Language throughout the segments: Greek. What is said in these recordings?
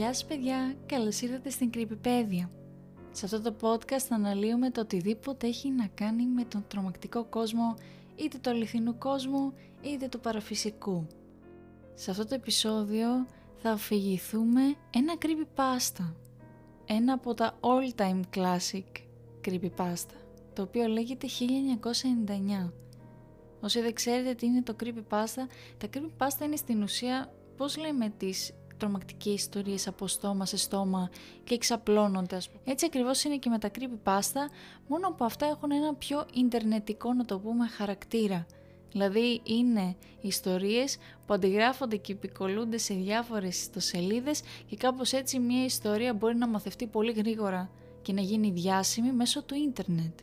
Γεια σας παιδιά, καλώς ήρθατε στην Creepypedia. Σε αυτό το podcast θα αναλύουμε το οτιδήποτε έχει να κάνει με τον τρομακτικό κόσμο, είτε του αληθινού κόσμου, είτε του παραφυσικού. Σε αυτό το επεισόδιο θα αφηγηθούμε ένα creepypasta. Ένα από τα all-time classic creepypasta, το οποίο λέγεται 1999. Όσοι δεν ξέρετε τι είναι το creepypasta, τα creepypasta είναι στην ουσία, πώς λέμε τις τρομακτικές ιστορίες από στόμα σε στόμα και εξαπλώνονται. Έτσι ακριβώς είναι και με τα creepypasta, μόνο που αυτά έχουν ένα πιο ιντερνετικό να το πούμε χαρακτήρα. Δηλαδή είναι ιστορίες που αντιγράφονται και επικολούνται σε διάφορες ιστοσελίδες και κάπως έτσι μια ιστορία μπορεί να μαθευτεί πολύ γρήγορα και να γίνει διάσημη μέσω του ίντερνετ.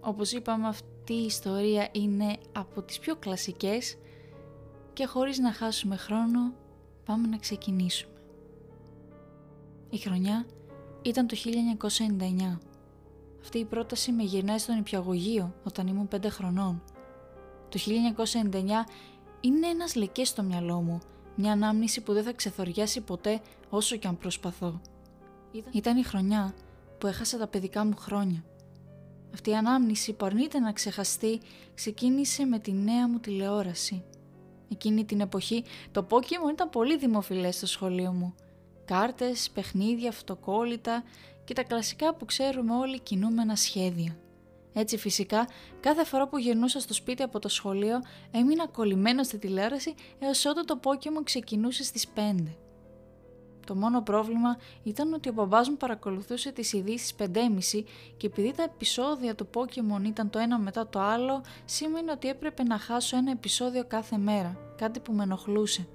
Όπως είπαμε αυτή η ιστορία είναι από τις πιο κλασικές και χωρίς να χάσουμε χρόνο πάμε να ξεκινήσουμε. Η χρονιά ήταν το 1999. Αυτή η πρόταση με γυρνάει στον υπηαγωγείο όταν ήμουν 5 χρονών. Το 1999 είναι ένας λεκές στο μυαλό μου, μια ανάμνηση που δεν θα ξεθοριάσει ποτέ όσο και αν προσπαθώ. Ήταν η χρονιά που έχασα τα παιδικά μου χρόνια. Αυτή η ανάμνηση που αρνείται να ξεχαστεί ξεκίνησε με τη νέα μου τηλεόραση. Εκείνη την εποχή το Pokemon ήταν πολύ δημοφιλές στο σχολείο μου. Κάρτες, παιχνίδια, αυτοκόλλητα και τα κλασικά που ξέρουμε όλοι κινούμενα σχέδια. Έτσι φυσικά κάθε φορά που γυρνούσα στο σπίτι από το σχολείο έμεινα κολλημένο στη τηλεόραση έως όταν το Pokemon ξεκινούσε στις 5. Το μόνο πρόβλημα ήταν ότι ο μπαμπάς μου παρακολουθούσε τις ειδήσεις 5.30 και επειδή τα επεισόδια του Pokemon ήταν το ένα μετά το άλλο, σήμαινε ότι έπρεπε να χάσω ένα επεισόδιο κάθε μέρα, κάτι που με ενοχλούσε.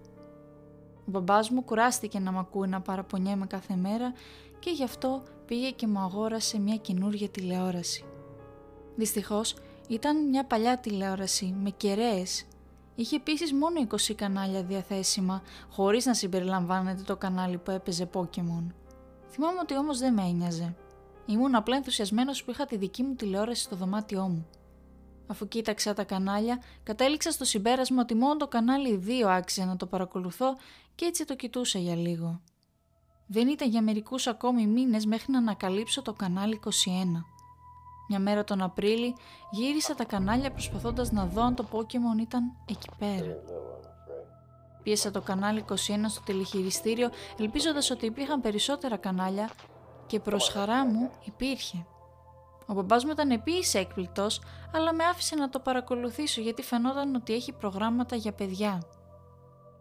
Ο μπαμπάς μου κουράστηκε να μ' ακούει να παραπονιέμαι κάθε μέρα και γι' αυτό πήγε και μου αγόρασε μια καινούργια τηλεόραση. Δυστυχώς ήταν μια παλιά τηλεόραση με κεραίες Είχε επίσης μόνο 20 κανάλια διαθέσιμα, χωρίς να συμπεριλαμβάνεται το κανάλι που έπαιζε Pokémon. Θυμάμαι ότι όμως δεν με ένοιαζε. Ήμουν απλά ενθουσιασμένος που είχα τη δική μου τηλεόραση στο δωμάτιό μου. Αφού κοίταξα τα κανάλια, κατέληξα στο συμπέρασμα ότι μόνο το κανάλι 2 άξιζε να το παρακολουθώ και έτσι το κοιτούσα για λίγο. Δεν ήταν για μερικούς ακόμη μήνες μέχρι να ανακαλύψω το κανάλι 21. Μια μέρα τον Απρίλη γύρισα τα κανάλια προσπαθώντας να δω αν το Pokemon ήταν εκεί πέρα. Πίεσα το κανάλι 21 στο τηλεχειριστήριο ελπίζοντας ότι υπήρχαν περισσότερα κανάλια και προς χαρά μου υπήρχε. Ο μπαμπάς μου ήταν επίσης έκπληκτος αλλά με άφησε να το παρακολουθήσω γιατί φαινόταν ότι έχει προγράμματα για παιδιά.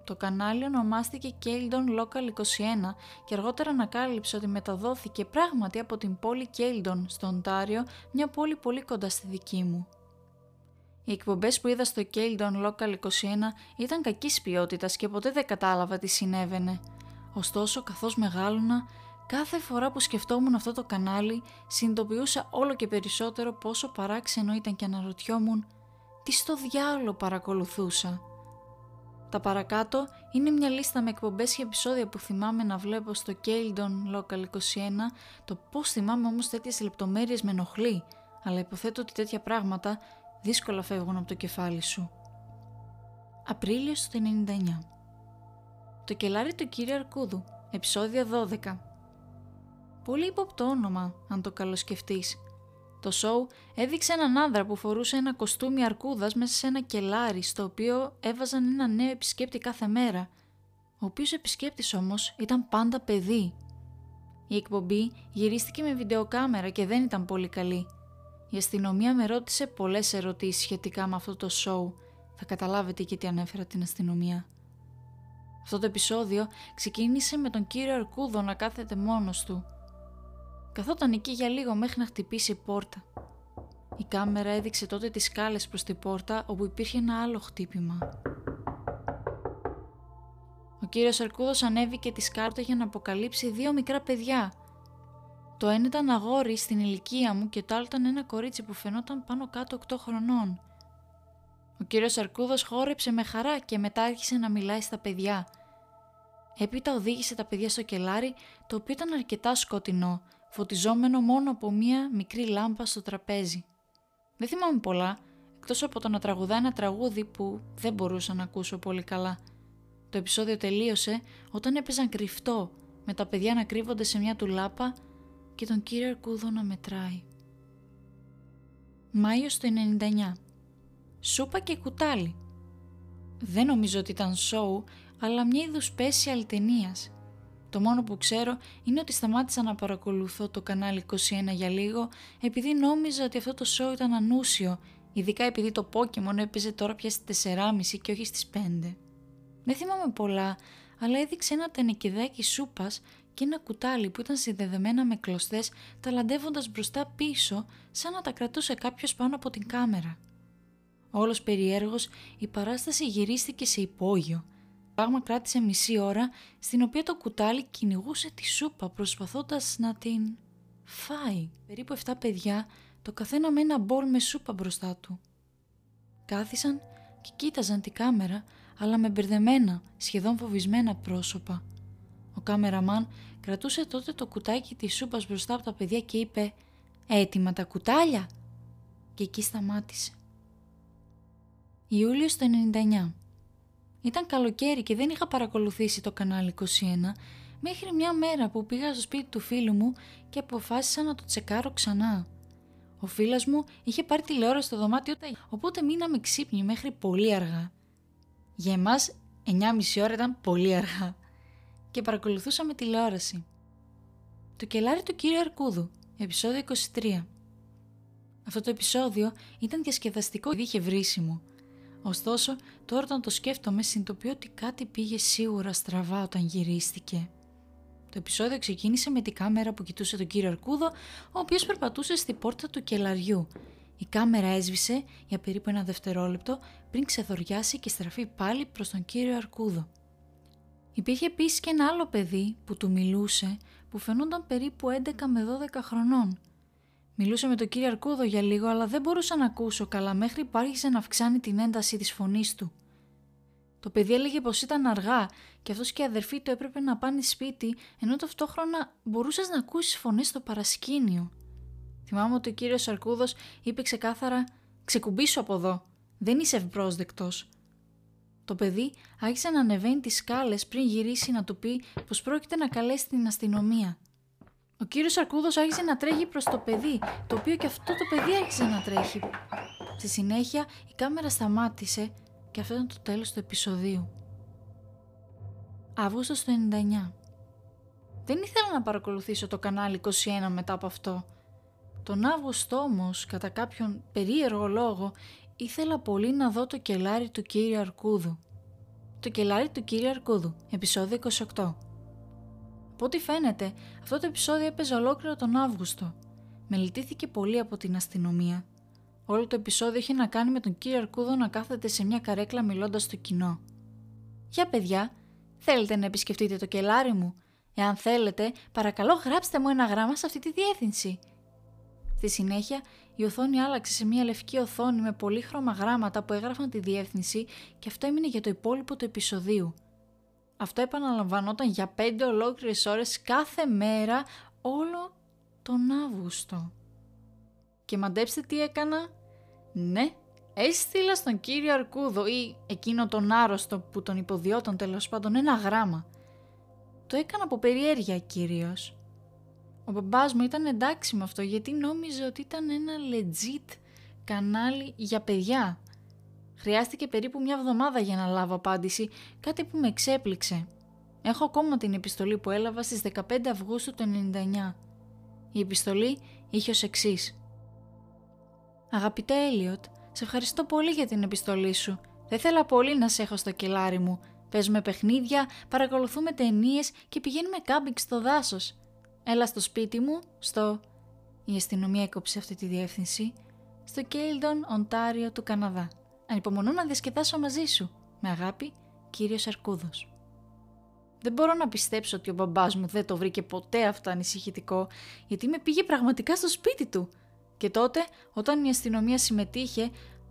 Το κανάλι ονομάστηκε Keldon Local 21 και αργότερα ανακάλυψε ότι μεταδόθηκε πράγματι από την πόλη Keldon στο Οντάριο, μια πόλη πολύ κοντά στη δική μου. Οι εκπομπές που είδα στο Keldon Local 21 ήταν κακής ποιότητας και ποτέ δεν κατάλαβα τι συνέβαινε. Ωστόσο, καθώς μεγάλωνα, κάθε φορά που σκεφτόμουν αυτό το κανάλι, συνειδητοποιούσα όλο και περισσότερο πόσο παράξενο ήταν και αναρωτιόμουν τι στο διάλογο παρακολουθούσα; Τα παρακάτω είναι μια λίστα με εκπομπές και επεισόδια που θυμάμαι να βλέπω στο Keldon Local 21, το πώς θυμάμαι όμως τέτοιες λεπτομέρειες με ενοχλεί, αλλά υποθέτω ότι τέτοια πράγματα δύσκολα φεύγουν από το κεφάλι σου. Απρίλιος του 99 Το κελάρι του κύριου Αρκούδου, επεισόδιο 12 Πολύ υποπτό όνομα, αν το καλοσκεφτείς. Το σοου έδειξε έναν άνδρα που φορούσε ένα κοστούμι αρκούδας μέσα σε ένα κελάρι στο οποίο έβαζαν ένα νέο επισκέπτη κάθε μέρα. Ο οποίος επισκέπτης όμως ήταν πάντα παιδί. Η εκπομπή γυρίστηκε με βιντεοκάμερα και δεν ήταν πολύ καλή. Η αστυνομία με ρώτησε πολλές ερωτήσεις σχετικά με αυτό το σοου. Θα καταλάβετε γιατί ανέφερα την αστυνομία. Αυτό το επεισόδιο ξεκίνησε με τον κύριο Αρκούδο να κάθεται μόνος του Καθόταν εκεί για λίγο μέχρι να χτυπήσει η πόρτα. Η κάμερα έδειξε τότε τις σκάλες προς την πόρτα όπου υπήρχε ένα άλλο χτύπημα. Ο κύριος Αρκούδος ανέβηκε τη σκάρτα για να αποκαλύψει δύο μικρά παιδιά. Το ένα ήταν αγόρι στην ηλικία μου και το άλλο ήταν ένα κορίτσι που φαινόταν πάνω κάτω 8 χρονών. Ο κύριος Αρκούδος χόρεψε με χαρά και μετά άρχισε να μιλάει στα παιδιά. Έπειτα οδήγησε τα παιδιά στο κελάρι, το οποίο ήταν αρκετά σκοτεινό, φωτιζόμενο μόνο από μία μικρή λάμπα στο τραπέζι. Δεν θυμάμαι πολλά, εκτός από το να τραγουδά ένα τραγούδι που δεν μπορούσα να ακούσω πολύ καλά. Το επεισόδιο τελείωσε όταν έπαιζαν κρυφτό, με τα παιδιά να κρύβονται σε μια τουλάπα και τον κύριο Αρκούδο να μετράει. Μάιος του 99 Σούπα και κουτάλι Δεν νομίζω ότι ήταν σοου, αλλά μια είδους special ταινίας. Το μόνο που ξέρω είναι ότι σταμάτησα να παρακολουθώ το κανάλι 21 για λίγο επειδή νόμιζα ότι αυτό το show ήταν ανούσιο, ειδικά επειδή το Pokemon έπαιζε τώρα πια στις 4.30 και όχι στις 5. Δεν θυμάμαι πολλά, αλλά έδειξε ένα τενεκεδάκι σούπας και ένα κουτάλι που ήταν συνδεδεμένα με κλωστές ταλαντεύοντας μπροστά πίσω σαν να τα κρατούσε κάποιος πάνω από την κάμερα. Όλος περιέργως η παράσταση γυρίστηκε σε υπόγειο. Πράγμα κράτησε μισή ώρα στην οποία το κουτάλι κυνηγούσε τη σούπα προσπαθώντας να την φάει. Περίπου 7 παιδιά το καθένα με ένα μπολ με σούπα μπροστά του. Κάθισαν και κοίταζαν τη κάμερα αλλά με μπερδεμένα, σχεδόν φοβισμένα πρόσωπα. Ο κάμεραμαν κρατούσε τότε το κουτάκι της σούπας μπροστά από τα παιδιά και είπε «Έτοιμα τα κουτάλια» και εκεί σταμάτησε. Ιούλιος το 99 Ήταν καλοκαίρι και δεν είχα παρακολουθήσει το κανάλι 21 μέχρι μια μέρα που πήγα στο σπίτι του φίλου μου και αποφάσισα να το τσεκάρω ξανά. Ο φίλος μου είχε πάρει τηλεόραση στο δωμάτιο οπότε μείναμε ξύπνοι μέχρι πολύ αργά. Για εμάς 9.30 ώρα ήταν πολύ αργά και παρακολουθούσαμε τηλεόραση. Το κελάρι του κύριου Αρκούδου, επεισόδιο 23. Αυτό το επεισόδιο ήταν διασκεδαστικό και είχε βρήσιμο. Ωστόσο, τώρα όταν το σκέφτομαι, συνειδητοποιώ ότι κάτι πήγε σίγουρα στραβά όταν γυρίστηκε. Το επεισόδιο ξεκίνησε με τη κάμερα που κοιτούσε τον κύριο Αρκούδο, ο οποίος περπατούσε στη πόρτα του κελαριού η κάμερα έσβησε για περίπου ένα δευτερόλεπτο πριν ξεθοριάσει και στραφεί πάλι προς τον κύριο Αρκούδο. Υπήρχε επίσης και ένα άλλο παιδί που του μιλούσε που φαινόταν περίπου 11 με 12 χρονών. Μιλούσε με τον κύριο Αρκούδο για λίγο αλλά δεν μπορούσα να ακούσω καλά μέχρι που άρχισε να αυξάνει την ένταση της φωνής του. Το παιδί έλεγε πως ήταν αργά και αυτός και η αδερφή του έπρεπε να πάνε σπίτι ενώ ταυτόχρονα μπορούσες να ακούσεις φωνές στο παρασκήνιο. Θυμάμαι ότι ο κύριος Αρκούδος είπε ξεκάθαρα «Ξεκουμπήσου από εδώ, δεν είσαι ευπρόσδεκτος». Το παιδί άρχισε να ανεβαίνει τις σκάλες πριν γυρίσει να του πει πως πρόκειται να καλέσει την αστυνομία. Ο κύριος Αρκούδος άρχισε να τρέχει προς το παιδί, το οποίο και αυτό το παιδί άρχισε να τρέχει. Στη συνέχεια η κάμερα σταμάτησε και αυτό ήταν το τέλος του επεισοδίου. Αύγουστος του 99 Δεν ήθελα να παρακολουθήσω το κανάλι 21 μετά από αυτό. Τον Αύγουστο όμως, κατά κάποιον περίεργο λόγο, ήθελα πολύ να δω το κελάρι του κύριου Αρκούδου. Το κελάρι του κύριου Αρκούδου, επεισόδιο 28. Από ό,τι φαίνεται, αυτό το επεισόδιο έπαιζε ολόκληρο τον Αύγουστο. Μελετήθηκε πολύ από την αστυνομία. Όλο το επεισόδιο είχε να κάνει με τον κύριο Αρκούδο να κάθεται σε μια καρέκλα μιλώντας στο κοινό. Για παιδιά, θέλετε να επισκεφτείτε το κελάρι μου; Εάν θέλετε, παρακαλώ γράψτε μου ένα γράμμα σε αυτή τη διεύθυνση. Στη συνέχεια, η οθόνη άλλαξε σε μια λευκή οθόνη με πολύχρωμα γράμματα που έγραφαν τη διεύθυνση και αυτό έμεινε για το υπόλοιπο του επεισοδίου. Αυτό επαναλαμβανόταν για πέντε ολόκληρες ώρες κάθε μέρα όλο τον Αύγουστο. Και μαντέψτε τι έκανα. Ναι, έστειλα στον κύριο Αρκούδο ή εκείνο τον άρρωστο που τον υποδιόταν τέλος πάντων ένα γράμμα. Το έκανα από περιέργεια κυρίως. Ο μπαμπάς μου ήταν εντάξει με αυτό γιατί νόμιζε ότι ήταν ένα legit κανάλι για παιδιά. Χρειάστηκε περίπου μια εβδομάδα για να λάβω απάντηση, κάτι που με εξέπληξε. Έχω ακόμα την επιστολή που έλαβα στις 15 Αυγούστου του 99. Η επιστολή είχε ως εξής. Αγαπητέ Έλιοτ, σε ευχαριστώ πολύ για την επιστολή σου. Δεν ήθελα πολύ να σε έχω στο κελάρι μου. Παίζουμε παιχνίδια, παρακολουθούμε ταινίες και πηγαίνουμε κάμπινγκ στο δάσος. Έλα στο σπίτι μου, στο... Η αστυνομία έκοψε αυτή τη διεύθυνση. Στο Κέιλντον, Οντάριο του Καναδά. Ανυπομονώ να διασκεδάσω μαζί σου. Με αγάπη, κύριος Αρκούδος. Δεν μπορώ να πιστέψω ότι ο μπαμπάς μου δεν το βρήκε ποτέ αυτό ανησυχητικό, γιατί με πήγε πραγματικά στο σπίτι του. Και τότε, όταν η αστυνομία συμμετείχε,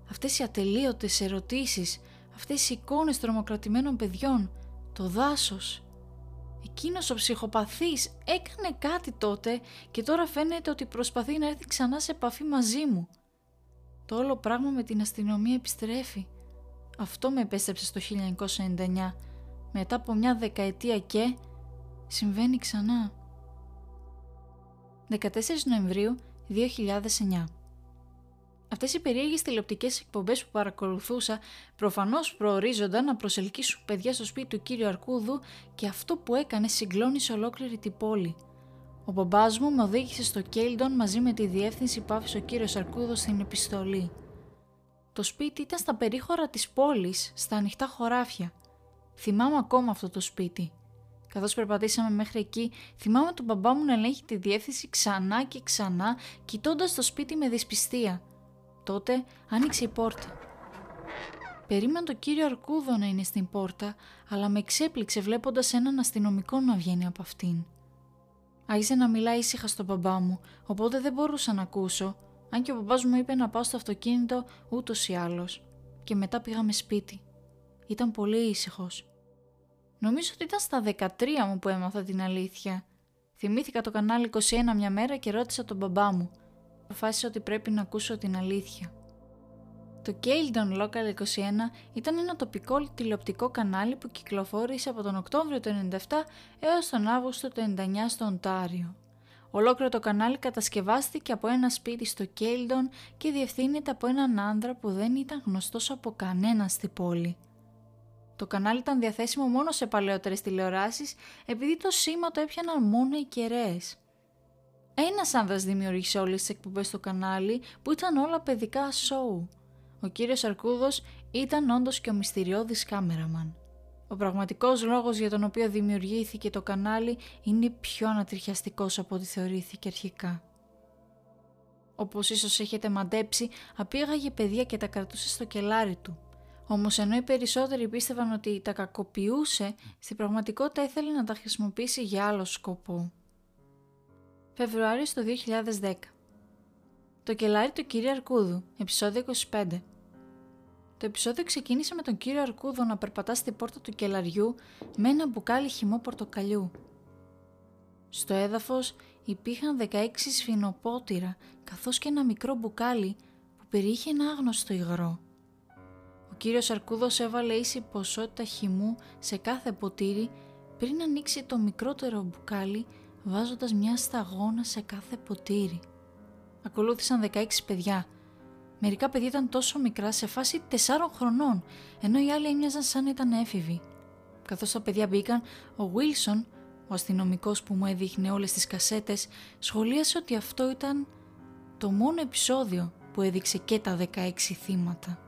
αυτές οι ατελείωτες ερωτήσεις, αυτές οι εικόνες τρομοκρατημένων παιδιών, το δάσος, Εκείνος ο ψυχοπαθής έκανε κάτι τότε και τώρα φαίνεται ότι προσπαθεί να έρθει ξανά σε επαφή μαζί μου. Το όλο πράγμα με την αστυνομία επιστρέφει. Αυτό με επέστρεψε στο 1999. Μετά από μια δεκαετία και Συμβαίνει ξανά. 14 Νοεμβρίου 2009 Αυτές οι περίεργες τηλεοπτικές εκπομπές που παρακολουθούσα προφανώς προορίζονταν να προσελκύσουν παιδιά στο σπίτι του κύριου Αρκούδου και αυτό που έκανε συγκλώνησε ολόκληρη την πόλη. Ο μπαμπάς μου με οδήγησε στο Κέιλντον μαζί με τη διεύθυνση που άφησε ο κύριος Αρκούδος στην επιστολή. Το σπίτι ήταν στα περίχωρα της πόλης, στα ανοιχτά χωράφια. Θυμάμαι ακόμα αυτό το σπίτι. Καθώς περπατήσαμε μέχρι εκεί, θυμάμαι τον μπαμπά μου να ελέγχει τη διεύθυνση ξανά και ξανά, κοιτώντας το σπίτι με δυσπιστία. Τότε άνοιξε η πόρτα. Περίμενα το κύριο Αρκούδο να είναι στην πόρτα, αλλά με εξέπληξε βλέποντας έναν αστυνομικό να βγαίνει από αυτήν. Άρχισε να μιλάει ήσυχα στον μπαμπά μου, οπότε δεν μπορούσα να ακούσω, αν και ο μπαμπάς μου είπε να πάω στο αυτοκίνητο ούτως ή άλλως. Και μετά πήγαμε σπίτι. Ήταν πολύ ήσυχος. Νομίζω ότι ήταν στα 13 μου που έμαθα την αλήθεια. Θυμήθηκα το κανάλι 21 μια μέρα και ρώτησα τον μπαμπά μου. Αποφάσισα ότι πρέπει να ακούσω την αλήθεια. Το Keildon Local 21 ήταν ένα τοπικό τηλεοπτικό κανάλι που κυκλοφόρησε από τον Οκτώβριο του 1997 έως τον Αύγουστο του 1999 στο Οντάριο. Ολόκληρο το κανάλι κατασκευάστηκε από ένα σπίτι στο Κέιλντον και διευθύνεται από έναν άνδρα που δεν ήταν γνωστός από κανένα στη πόλη. Το κανάλι ήταν διαθέσιμο μόνο σε παλαιότερες τηλεοράσεις επειδή το σήμα το έπιαναν μόνο οι κεραίες. Ένας άνδρας δημιούργησε όλες τις εκπομπές στο κανάλι που ήταν όλα παιδικά σοου. Ο κύριος Αρκούδος ήταν όντως και ο μυστηριώδης κάμεραμαν. Ο πραγματικός λόγος για τον οποίο δημιουργήθηκε το κανάλι είναι πιο ανατριχιαστικός από ό,τι θεωρήθηκε αρχικά. Όπως ίσως έχετε μαντέψει, απήγαγε παιδιά και τα κρατούσε στο κελάρι του. Όμως ενώ οι περισσότεροι πίστευαν ότι τα κακοποιούσε, στην πραγματικότητα ήθελε να τα χρησιμοποιήσει για άλλο σκοπό. Φεβρουάριο του 2010 Το κελάρι του κύριου Αρκούδου, επεισόδιο 25 το επεισόδιο ξεκίνησε με τον κύριο Αρκούδο να περπατά στην πόρτα του κελαριού με ένα μπουκάλι χυμό πορτοκαλιού. Στο έδαφος υπήρχαν 16 σφινοπότηρα καθώς και ένα μικρό μπουκάλι που περιείχε ένα άγνωστο υγρό. Ο κύριος Αρκούδος έβαλε ίση ποσότητα χυμού σε κάθε ποτήρι πριν ανοίξει το μικρότερο μπουκάλι βάζοντας μια σταγόνα σε κάθε ποτήρι. Ακολούθησαν 16 παιδιά Μερικά παιδιά ήταν τόσο μικρά σε φάση 4 χρονών, ενώ οι άλλοι έμοιαζαν σαν να ήταν έφηβοι. Καθώς τα παιδιά μπήκαν, ο Βίλσον, ο αστυνομικός που μου έδειχνε όλες τις κασέτες, σχολίασε ότι αυτό ήταν το μόνο επεισόδιο που έδειξε και τα 16 θύματα.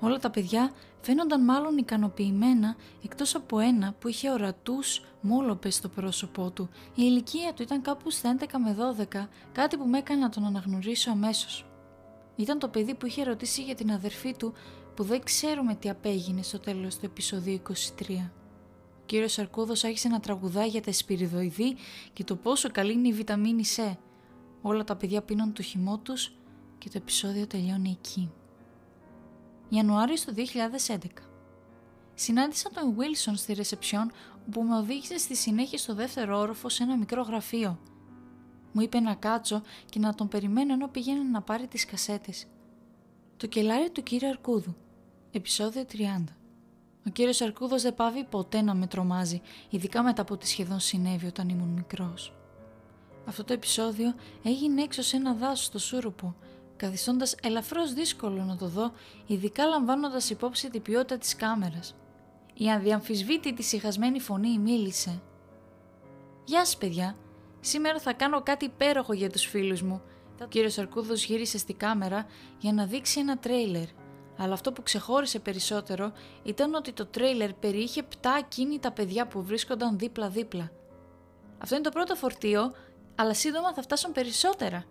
Όλα τα παιδιά φαίνονταν μάλλον ικανοποιημένα εκτός από ένα που είχε ορατούς μόλοπες στο πρόσωπό του. Η ηλικία του ήταν κάπου στα 11 με 12, κάτι που με έκανε να τον αναγνωρίσω αμέσως. Ήταν το παιδί που είχε ρωτήσει για την αδερφή του που δεν ξέρουμε τι απέγινε στο τέλος του επεισοδίου 23. Ο κύριος Αρκούδος άρχισε να τραγουδάει για τα εσπυριδοειδή και το πόσο καλή είναι η βιταμίνη C. Όλα τα παιδιά πίνουν το χυμό τους και το επεισόδιο τελειώνει εκεί. Ιανουάριο του 2011 Συνάντησα τον Wilson στη ρεσεψιόν που με οδήγησε στη συνέχεια στο δεύτερο όροφο σε ένα μικρό γραφείο – μου είπε να κάτσω και να τον περιμένω ενώ πηγαίνει να πάρει τις κασέτες. Το κελάρι του κύριου Αρκούδου. Επισόδιο 30. Ο κύριος Αρκούδος δεν πάβει ποτέ να με τρομάζει, ειδικά μετά από ό,τι σχεδόν συνέβη όταν ήμουν μικρός. Αυτό το επεισόδιο έγινε έξω σε ένα δάσος στο Σούρουπο, καθιστώντας ελαφρώς δύσκολο να το δω, ειδικά λαμβάνοντας υπόψη την ποιότητα της κάμερας. Η αδιαμφισβήτητη συχασμένη φωνή μίλησε. Γεια σας, παιδιά, Σήμερα θα κάνω κάτι υπέροχο για τους φίλους μου. Ο κύριος Αρκούδος γύρισε στη κάμερα για να δείξει ένα τρέιλερ. Αλλά αυτό που ξεχώρισε περισσότερο ήταν ότι το τρέιλερ περιείχε πτά ακίνητα παιδιά που βρίσκονταν δίπλα-δίπλα. Αυτό είναι το πρώτο φορτίο, αλλά σύντομα θα φτάσουν περισσότερα,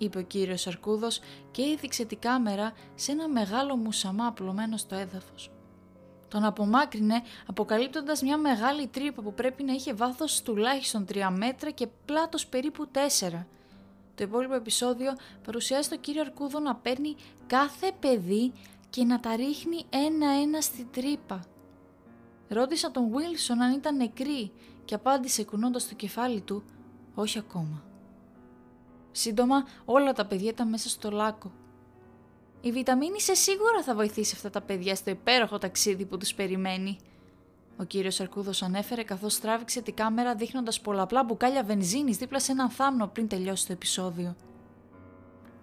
είπε ο κύριος Αρκούδος και έδειξε τη κάμερα σε ένα μεγάλο μουσαμά απλωμένο στο έδαφος. Τον απομάκρυνε αποκαλύπτοντας μια μεγάλη τρύπα που πρέπει να είχε βάθος τουλάχιστον 3 μέτρα και πλάτος περίπου 4. Το υπόλοιπο επεισόδιο παρουσιάζει τον κύριος Αρκούδο να παίρνει κάθε παιδί και να τα ρίχνει ένα-ένα στην τρύπα. Ρώτησα τον Βίλσον αν ήταν νεκρή και απάντησε κουνώντας το κεφάλι του «Όχι ακόμα». Σύντομα όλα τα παιδιά ήταν μέσα στο λάκκο. Η βιταμίνη σε σίγουρα θα βοηθήσει αυτά τα παιδιά στο υπέροχο ταξίδι που τους περιμένει. Ο κύριος Αρκούδος ανέφερε καθώς τράβηξε τη κάμερα δείχνοντας πολλαπλά μπουκάλια βενζίνης δίπλα σε έναν θάμνο πριν τελειώσει το επεισόδιο.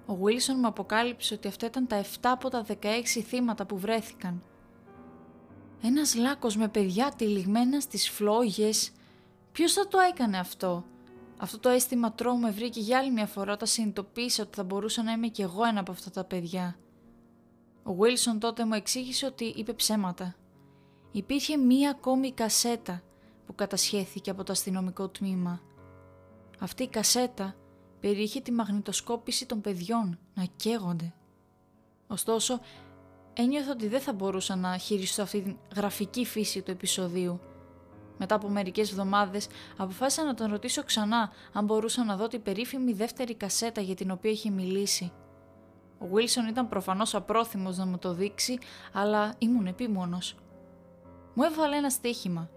Ο Βίλσον μου αποκάλυψε ότι αυτά ήταν τα 7 από τα 16 θύματα που βρέθηκαν. Ένας λάκκος με παιδιά τυλιγμένα στις φλόγες. Ποιος θα το έκανε αυτό; Αυτό το αίσθημα τρόμου με βρήκε για άλλη μια φορά όταν συνειδητοποίησα ότι θα μπορούσα να είμαι κι εγώ ένα από αυτά τα παιδιά. Ο Βίλσον τότε μου εξήγησε ότι είπε ψέματα. Υπήρχε μία ακόμη κασέτα που κατασχέθηκε από το αστυνομικό τμήμα. Αυτή η κασέτα περιείχε τη μαγνητοσκόπηση των παιδιών να καίγονται. Ωστόσο, ένιωθα ότι δεν θα μπορούσα να χειριστώ αυτή την γραφική φύση του επεισοδίου. Μετά από μερικές εβδομάδες αποφάσισα να τον ρωτήσω ξανά αν μπορούσα να δω την περίφημη δεύτερη κασέτα για την οποία είχε μιλήσει. Ο Βίλσον ήταν προφανώς απρόθυμος να μου το δείξει, αλλά ήμουν επίμονος. Μου έβαλε ένα στοίχημα.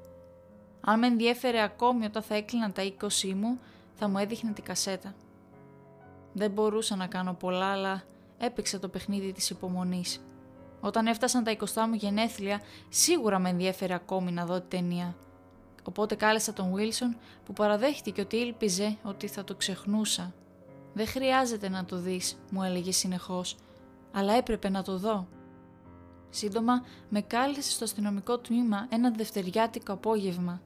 Αν με ενδιέφερε ακόμη όταν θα έκλεινα τα 20 μου, θα μου έδειχνε την κασέτα. Δεν μπορούσα να κάνω πολλά, αλλά έπαιξα το παιχνίδι της υπομονής. Όταν έφτασαν τα 20 μου γενέθλια, σίγουρα με ενδιέφερε ακόμη να δω τη ταινία. Οπότε κάλεσα τον Βίλσον που παραδέχτηκε ότι ήλπιζε ότι θα το ξεχνούσα. «Δεν χρειάζεται να το δεις», μου έλεγε συνεχώς, «αλλά έπρεπε να το δω». Σύντομα με κάλεσε στο αστυνομικό τμήμα ένα δευτεριάτικο απόγευμα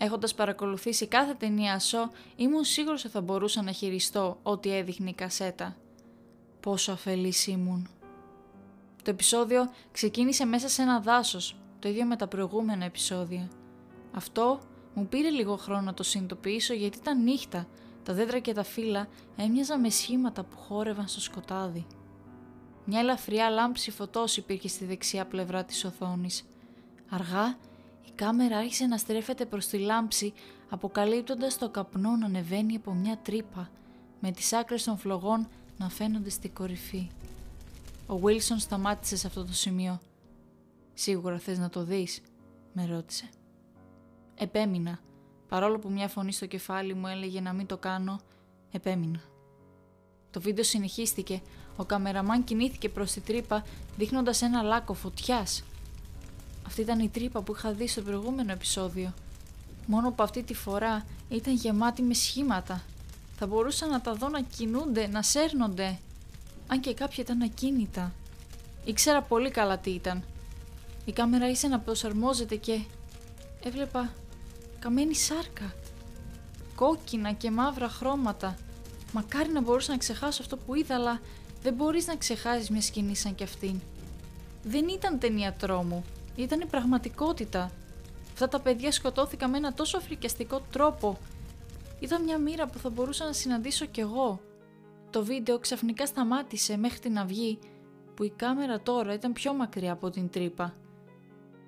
Έχοντας παρακολουθήσει κάθε ταινία ασό, ήμουν σίγουρος ότι θα μπορούσα να χειριστώ ό,τι έδειχνε η κασέτα. Πόσο αφελής ήμουν. Το επεισόδιο ξεκίνησε μέσα σε ένα δάσος, το ίδιο με τα προηγούμενα επεισόδια. Αυτό μου πήρε λίγο χρόνο να το συνειδητοποιήσω γιατί ήταν νύχτα, τα δέντρα και τα φύλλα έμοιαζαν με σχήματα που χόρευαν στο σκοτάδι. Μια ελαφριά λάμψη φωτός υπήρχε στη δεξιά πλευρά της οθόνης. Αργά η κάμερα άρχισε να στρέφεται προς τη λάμψη, αποκαλύπτοντας το καπνό να ανεβαίνει από μια τρύπα, με τις άκρες των φλογών να φαίνονται στη κορυφή. Ο Βίλσον σταμάτησε σε αυτό το σημείο. «Σίγουρα θες να το δεις» με ρώτησε. Επέμεινα. Παρόλο που μια φωνή στο κεφάλι μου έλεγε να μην το κάνω, επέμεινα. Το βίντεο συνεχίστηκε. Ο καμεραμάν κινήθηκε προς τη τρύπα, δείχνοντας ένα λάκκο φωτιάς αυτή ήταν η τρύπα που είχα δει στο προηγούμενο επεισόδιο. Μόνο που αυτή τη φορά ήταν γεμάτη με σχήματα. Θα μπορούσα να τα δω να κινούνται, να σέρνονται. Αν και κάποια ήταν ακίνητα. Ήξερα πολύ καλά τι ήταν. Η κάμερα ήρθε να προσαρμόζεται και έβλεπα καμένη σάρκα. Κόκκινα και μαύρα χρώματα. Μακάρι να μπορούσα να ξεχάσω αυτό που είδα, αλλά δεν μπορείς να ξεχάσεις μια σκηνή σαν κι αυτήν. Δεν ήταν ταινία τρόμου. Ήταν η πραγματικότητα. Αυτά τα παιδιά σκοτώθηκαν με ένα τόσο φρικιαστικό τρόπο. Ήταν μια μοίρα που θα μπορούσα να συναντήσω κι εγώ. Το βίντεο ξαφνικά σταμάτησε μέχρι την αυγή που η κάμερα τώρα ήταν πιο μακριά από την τρύπα.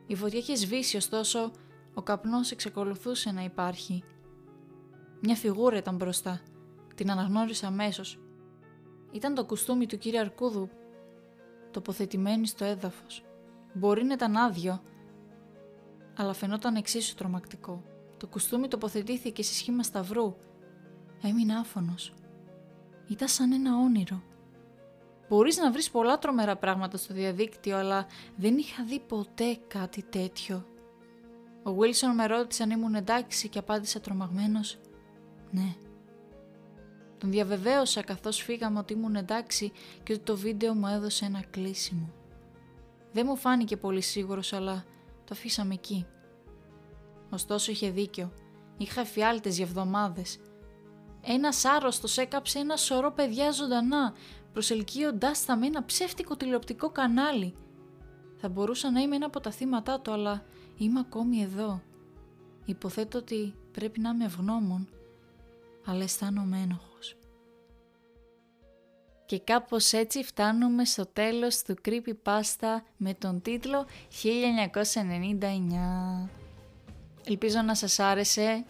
Η φωτιά είχε σβήσει ωστόσο ο καπνός εξακολουθούσε να υπάρχει. Μια φιγούρα ήταν μπροστά. Την αναγνώρισα αμέσως. Ήταν το κουστούμι του κύριου Αρκούδου, τοποθετημένη στο έδαφος. Μπορεί να ήταν άδειο, αλλά φαινόταν εξίσου τρομακτικό. Το κουστούμι τοποθετήθηκε σε σχήμα σταυρού. Έμεινα άφωνος. Ήταν σαν ένα όνειρο. Μπορείς να βρεις πολλά τρομερά πράγματα στο διαδίκτυο, αλλά δεν είχα δει ποτέ κάτι τέτοιο. Ο Βίλσον με ρώτησε αν ήμουν εντάξει και απάντησα τρομαγμένος «Ναι». Τον διαβεβαίωσα καθώς φύγαμε ότι ήμουν εντάξει και ότι το βίντεο μου έδωσε ένα κλείσιμο. Δεν μου φάνηκε πολύ σίγουρος, αλλά το αφήσαμε εκεί. Ωστόσο είχε δίκιο. Είχα εφιάλτες για εβδομάδες. Ένας άρρωστος έκαψε ένα σωρό παιδιά ζωντανά, προσελκύοντάς τα με ένα ψεύτικο τηλεοπτικό κανάλι. Θα μπορούσα να είμαι ένα από τα θύματα του, αλλά είμαι ακόμη εδώ. Υποθέτω ότι πρέπει να είμαι ευγνώμων, αλλά αισθάνομαι ένοχος. Και κάπως έτσι φτάνουμε στο τέλος του Creepypasta με τον τίτλο 1999. Ελπίζω να σας άρεσε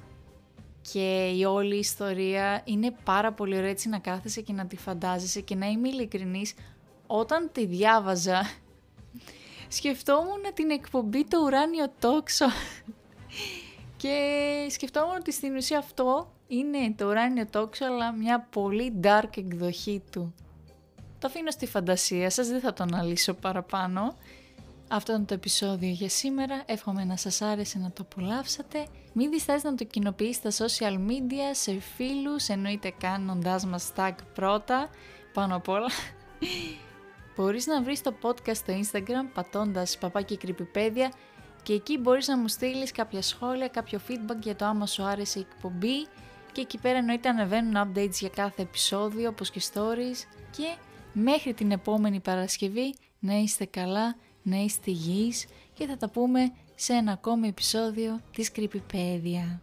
και η όλη ιστορία είναι πάρα πολύ ωραία έτσι να κάθεσαι και να τη φαντάζεσαι και να είμαι ειλικρινής όταν τη διάβαζα σκεφτόμουν την εκπομπή το ουράνιο τόξο και σκεφτόμουν ότι στην ουσία αυτό είναι το ουράνιο τόξο αλλά μια πολύ dark εκδοχή του. Το αφήνω στη φαντασία σας, δεν θα το αναλύσω παραπάνω. Αυτό είναι το επεισόδιο για σήμερα. Εύχομαι να σας άρεσε να το απολαύσατε. Μην διστάζετε να το κοινοποιήσετε στα social media, σε φίλους, εννοείται κάνοντάς μας tag πρώτα, πάνω απ' όλα. Μπορείς να βρεις το podcast στο Instagram πατώντας παπάκι κρυπηπέδια και εκεί μπορείς να μου στείλεις κάποια σχόλια, κάποιο feedback για το άμα σου άρεσε η εκπομπή και εκεί πέρα εννοείται ανεβαίνουν updates για κάθε επεισόδιο όπως και stories και μέχρι την επόμενη Παρασκευή να είστε καλά, να είστε υγιείς και θα τα πούμε σε ένα ακόμη επεισόδιο της Κρυπηπέδια.